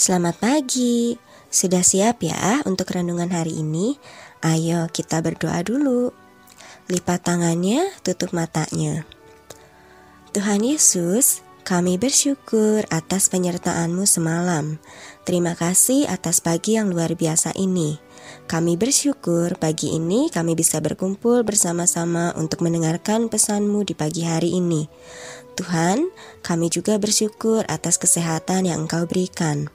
Selamat pagi. Sudah siap ya untuk renungan hari ini? Ayo kita berdoa dulu. Lipat tangannya, tutup matanya. Tuhan Yesus, kami bersyukur atas penyertaan-Mu semalam. Terima kasih atas pagi yang luar biasa ini. Kami bersyukur pagi ini kami bisa berkumpul bersama-sama untuk mendengarkan pesan-Mu di pagi hari ini. Tuhan, kami juga bersyukur atas kesehatan yang Engkau berikan.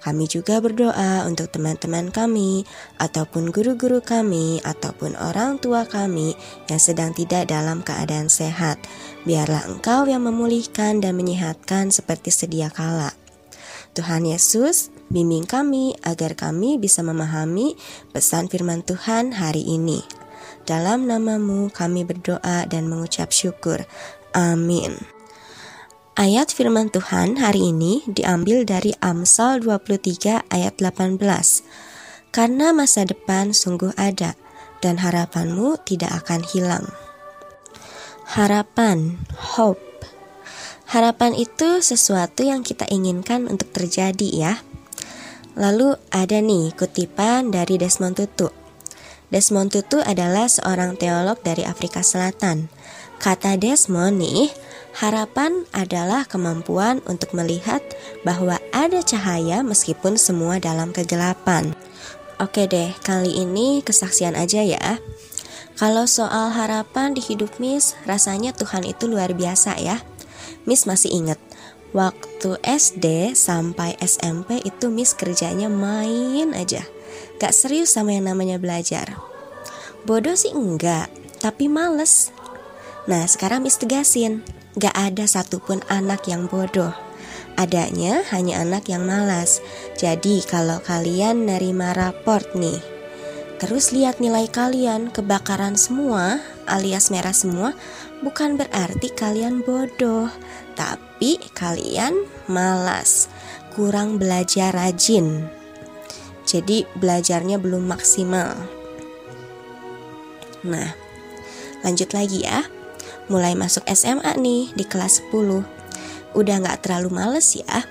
Kami juga berdoa untuk teman-teman kami, ataupun guru-guru kami, ataupun orang tua kami yang sedang tidak dalam keadaan sehat. Biarlah Engkau yang memulihkan dan menyehatkan seperti sedia kala. Tuhan Yesus, bimbing kami agar kami bisa memahami pesan firman Tuhan hari ini. Dalam namamu kami berdoa dan mengucap syukur. Amin. Ayat firman Tuhan hari ini diambil dari Amsal 23 ayat 18. Karena masa depan sungguh ada dan harapanmu tidak akan hilang. Harapan, hope. Harapan itu sesuatu yang kita inginkan untuk terjadi ya. Lalu ada nih kutipan dari Desmond Tutu. Desmond Tutu adalah seorang teolog dari Afrika Selatan. Kata Desmond nih, Harapan adalah kemampuan untuk melihat bahwa ada cahaya meskipun semua dalam kegelapan. Oke deh, kali ini kesaksian aja ya. Kalau soal harapan di hidup Miss, rasanya Tuhan itu luar biasa ya. Miss masih inget, waktu SD sampai SMP itu Miss kerjanya main aja. Gak serius sama yang namanya belajar. Bodoh sih enggak, tapi males. Nah sekarang Miss tegasin, Gak ada satupun anak yang bodoh. Adanya hanya anak yang malas. Jadi kalau kalian nerima raport nih, terus lihat nilai kalian kebakaran semua alias merah semua, bukan berarti kalian bodoh, tapi kalian malas, kurang belajar rajin. Jadi belajarnya belum maksimal. Nah, lanjut lagi ya mulai masuk SMA nih di kelas 10. Udah gak terlalu males ya.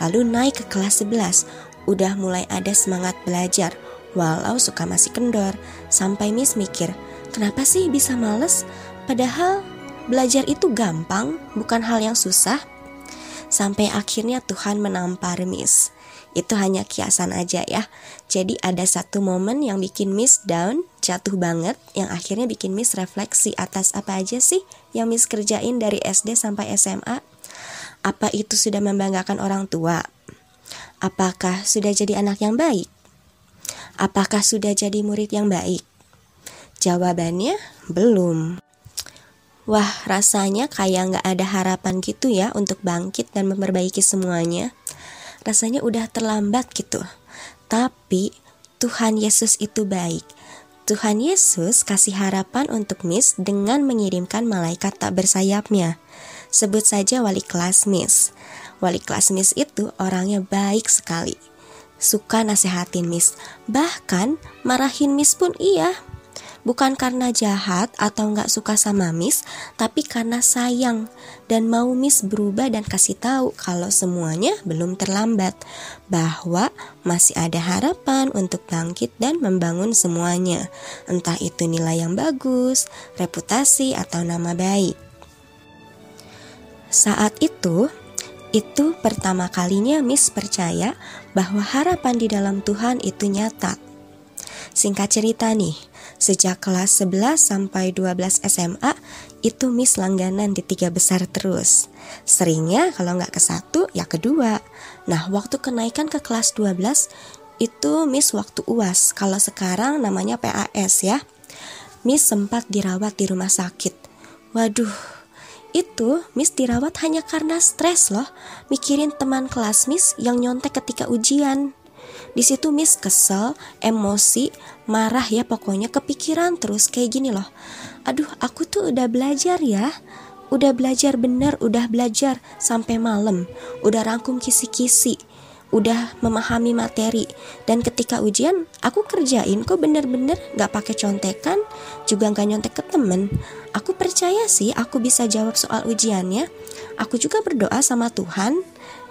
Lalu naik ke kelas 11. Udah mulai ada semangat belajar. Walau suka masih kendor. Sampai Miss mikir, kenapa sih bisa males? Padahal belajar itu gampang, bukan hal yang susah. Sampai akhirnya Tuhan menampar Miss. Itu hanya kiasan aja ya. Jadi ada satu momen yang bikin Miss down, jatuh banget, yang akhirnya bikin Miss refleksi atas apa aja sih yang Miss kerjain dari SD sampai SMA. Apa itu sudah membanggakan orang tua? Apakah sudah jadi anak yang baik? Apakah sudah jadi murid yang baik? Jawabannya belum. Wah, rasanya kayak nggak ada harapan gitu ya untuk bangkit dan memperbaiki semuanya rasanya udah terlambat gitu. Tapi Tuhan Yesus itu baik. Tuhan Yesus kasih harapan untuk Miss dengan mengirimkan malaikat tak bersayapnya. Sebut saja wali kelas Miss. Wali kelas Miss itu orangnya baik sekali. Suka nasehatin Miss, bahkan marahin Miss pun iya bukan karena jahat atau nggak suka sama Miss, tapi karena sayang dan mau Miss berubah dan kasih tahu kalau semuanya belum terlambat, bahwa masih ada harapan untuk bangkit dan membangun semuanya, entah itu nilai yang bagus, reputasi atau nama baik. Saat itu, itu pertama kalinya Miss percaya bahwa harapan di dalam Tuhan itu nyata. Singkat cerita nih, Sejak kelas 11 sampai 12 SMA, itu Miss langganan di tiga besar terus. Seringnya kalau nggak ke satu, ya kedua. Nah, waktu kenaikan ke kelas 12, itu Miss waktu UAS. Kalau sekarang namanya PAS ya. Miss sempat dirawat di rumah sakit. Waduh, itu Miss dirawat hanya karena stres loh, mikirin teman kelas Miss yang nyontek ketika ujian. Di situ Miss kesel, emosi, marah ya pokoknya kepikiran terus kayak gini loh. Aduh, aku tuh udah belajar ya. Udah belajar bener, udah belajar sampai malam. Udah rangkum kisi-kisi udah memahami materi dan ketika ujian aku kerjain kok bener-bener gak pakai contekan juga gak nyontek ke temen aku percaya sih aku bisa jawab soal ujiannya aku juga berdoa sama Tuhan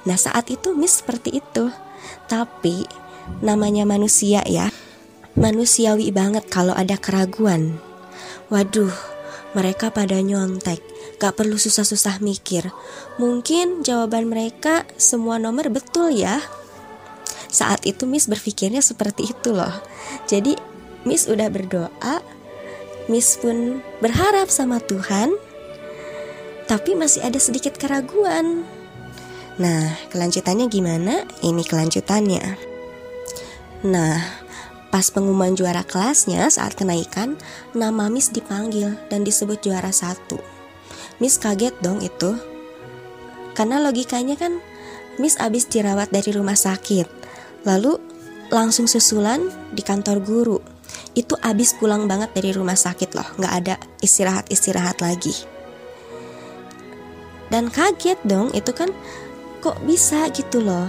Nah saat itu Miss seperti itu Tapi namanya manusia ya. Manusiawi banget kalau ada keraguan. Waduh mereka pada nyontek. Gak perlu susah-susah mikir. Mungkin jawaban mereka semua nomor betul ya. Saat itu Miss berpikirnya seperti itu loh. Jadi Miss udah berdoa Miss pun berharap sama Tuhan Tapi masih ada sedikit keraguan. Nah kelanjutannya gimana? Ini kelanjutannya Nah Pas pengumuman juara kelasnya saat kenaikan, nama Miss dipanggil dan disebut juara satu. Miss kaget dong itu. Karena logikanya kan Miss abis dirawat dari rumah sakit. Lalu langsung susulan di kantor guru. Itu abis pulang banget dari rumah sakit loh, nggak ada istirahat-istirahat lagi. Dan kaget dong, itu kan kok bisa gitu loh.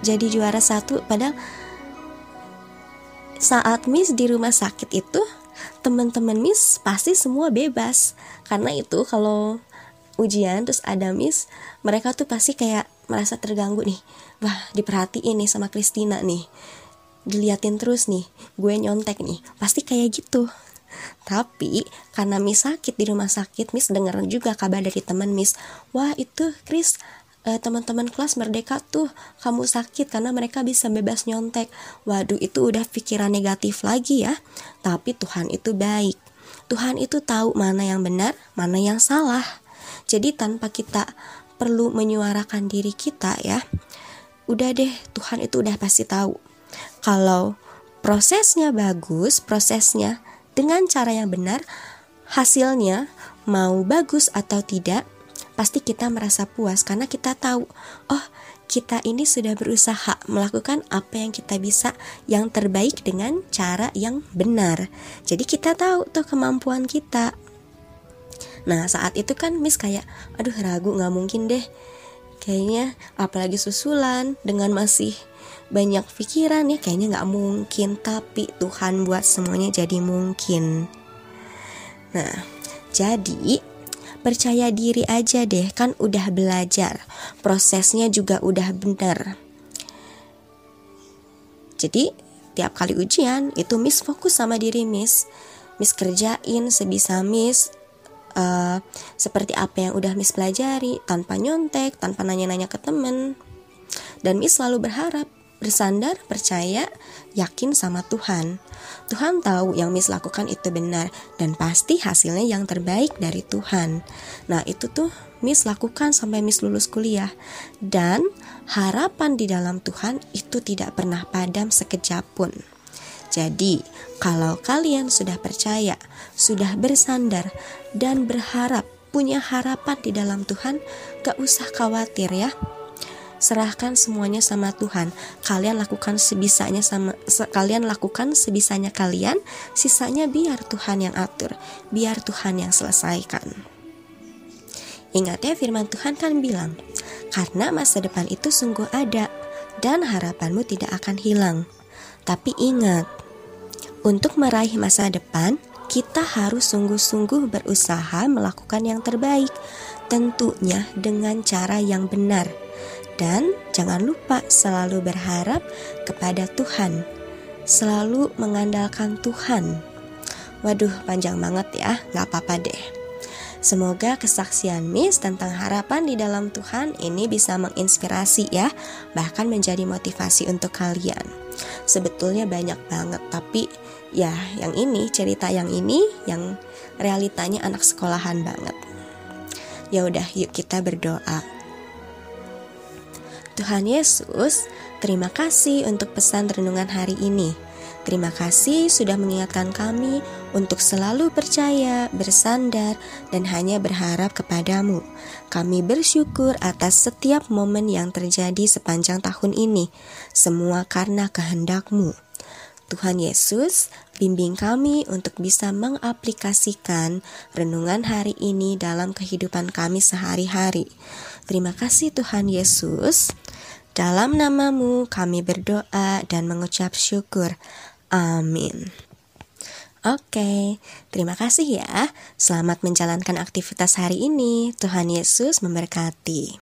Jadi juara satu padahal saat Miss di rumah sakit itu teman-teman Miss pasti semua bebas. Karena itu kalau ujian terus ada Miss mereka tuh pasti kayak merasa terganggu nih. Wah diperhatiin nih sama Christina nih. Diliatin terus nih gue nyontek nih. Pasti kayak gitu. Tapi karena Miss sakit di rumah sakit Miss dengar juga kabar dari teman Miss. Wah itu Chris eh, teman-teman kelas merdeka tuh kamu sakit karena mereka bisa bebas nyontek. Waduh, itu udah pikiran negatif lagi ya. Tapi Tuhan itu baik. Tuhan itu tahu mana yang benar, mana yang salah. Jadi tanpa kita perlu menyuarakan diri kita ya. Udah deh, Tuhan itu udah pasti tahu. Kalau prosesnya bagus, prosesnya dengan cara yang benar, hasilnya mau bagus atau tidak, pasti kita merasa puas karena kita tahu, oh kita ini sudah berusaha melakukan apa yang kita bisa yang terbaik dengan cara yang benar. Jadi kita tahu tuh kemampuan kita. Nah saat itu kan Miss kayak, aduh ragu nggak mungkin deh. Kayaknya apalagi susulan dengan masih banyak pikiran ya kayaknya nggak mungkin tapi Tuhan buat semuanya jadi mungkin. Nah jadi percaya diri aja deh kan udah belajar. Prosesnya juga udah bener. Jadi tiap kali ujian itu Miss fokus sama diri Miss. Miss kerjain sebisa Miss uh, seperti apa yang udah Miss pelajari tanpa nyontek tanpa nanya-nanya ke temen. Dan Miss selalu berharap bersandar, percaya, yakin sama Tuhan. Tuhan tahu yang Miss lakukan itu benar dan pasti hasilnya yang terbaik dari Tuhan. Nah, itu tuh Miss lakukan sampai Miss lulus kuliah dan harapan di dalam Tuhan itu tidak pernah padam sekejap pun. Jadi, kalau kalian sudah percaya, sudah bersandar dan berharap punya harapan di dalam Tuhan, gak usah khawatir ya serahkan semuanya sama Tuhan. Kalian lakukan sebisanya sama kalian lakukan sebisanya kalian, sisanya biar Tuhan yang atur, biar Tuhan yang selesaikan. Ingat ya firman Tuhan kan bilang, karena masa depan itu sungguh ada dan harapanmu tidak akan hilang. Tapi ingat, untuk meraih masa depan, kita harus sungguh-sungguh berusaha melakukan yang terbaik, tentunya dengan cara yang benar dan jangan lupa selalu berharap kepada Tuhan, selalu mengandalkan Tuhan. Waduh, panjang banget ya, gak apa-apa deh. Semoga kesaksian Miss tentang harapan di dalam Tuhan ini bisa menginspirasi ya, bahkan menjadi motivasi untuk kalian. Sebetulnya banyak banget, tapi ya yang ini, cerita yang ini, yang realitanya anak sekolahan banget. Ya udah, yuk kita berdoa. Tuhan Yesus, terima kasih untuk pesan renungan hari ini. Terima kasih sudah mengingatkan kami untuk selalu percaya, bersandar, dan hanya berharap kepadamu. Kami bersyukur atas setiap momen yang terjadi sepanjang tahun ini, semua karena kehendakmu. Tuhan Yesus, bimbing kami untuk bisa mengaplikasikan renungan hari ini dalam kehidupan kami sehari-hari. Terima kasih Tuhan Yesus. Dalam namamu kami berdoa dan mengucap syukur. Amin. Oke, terima kasih ya. Selamat menjalankan aktivitas hari ini. Tuhan Yesus memberkati.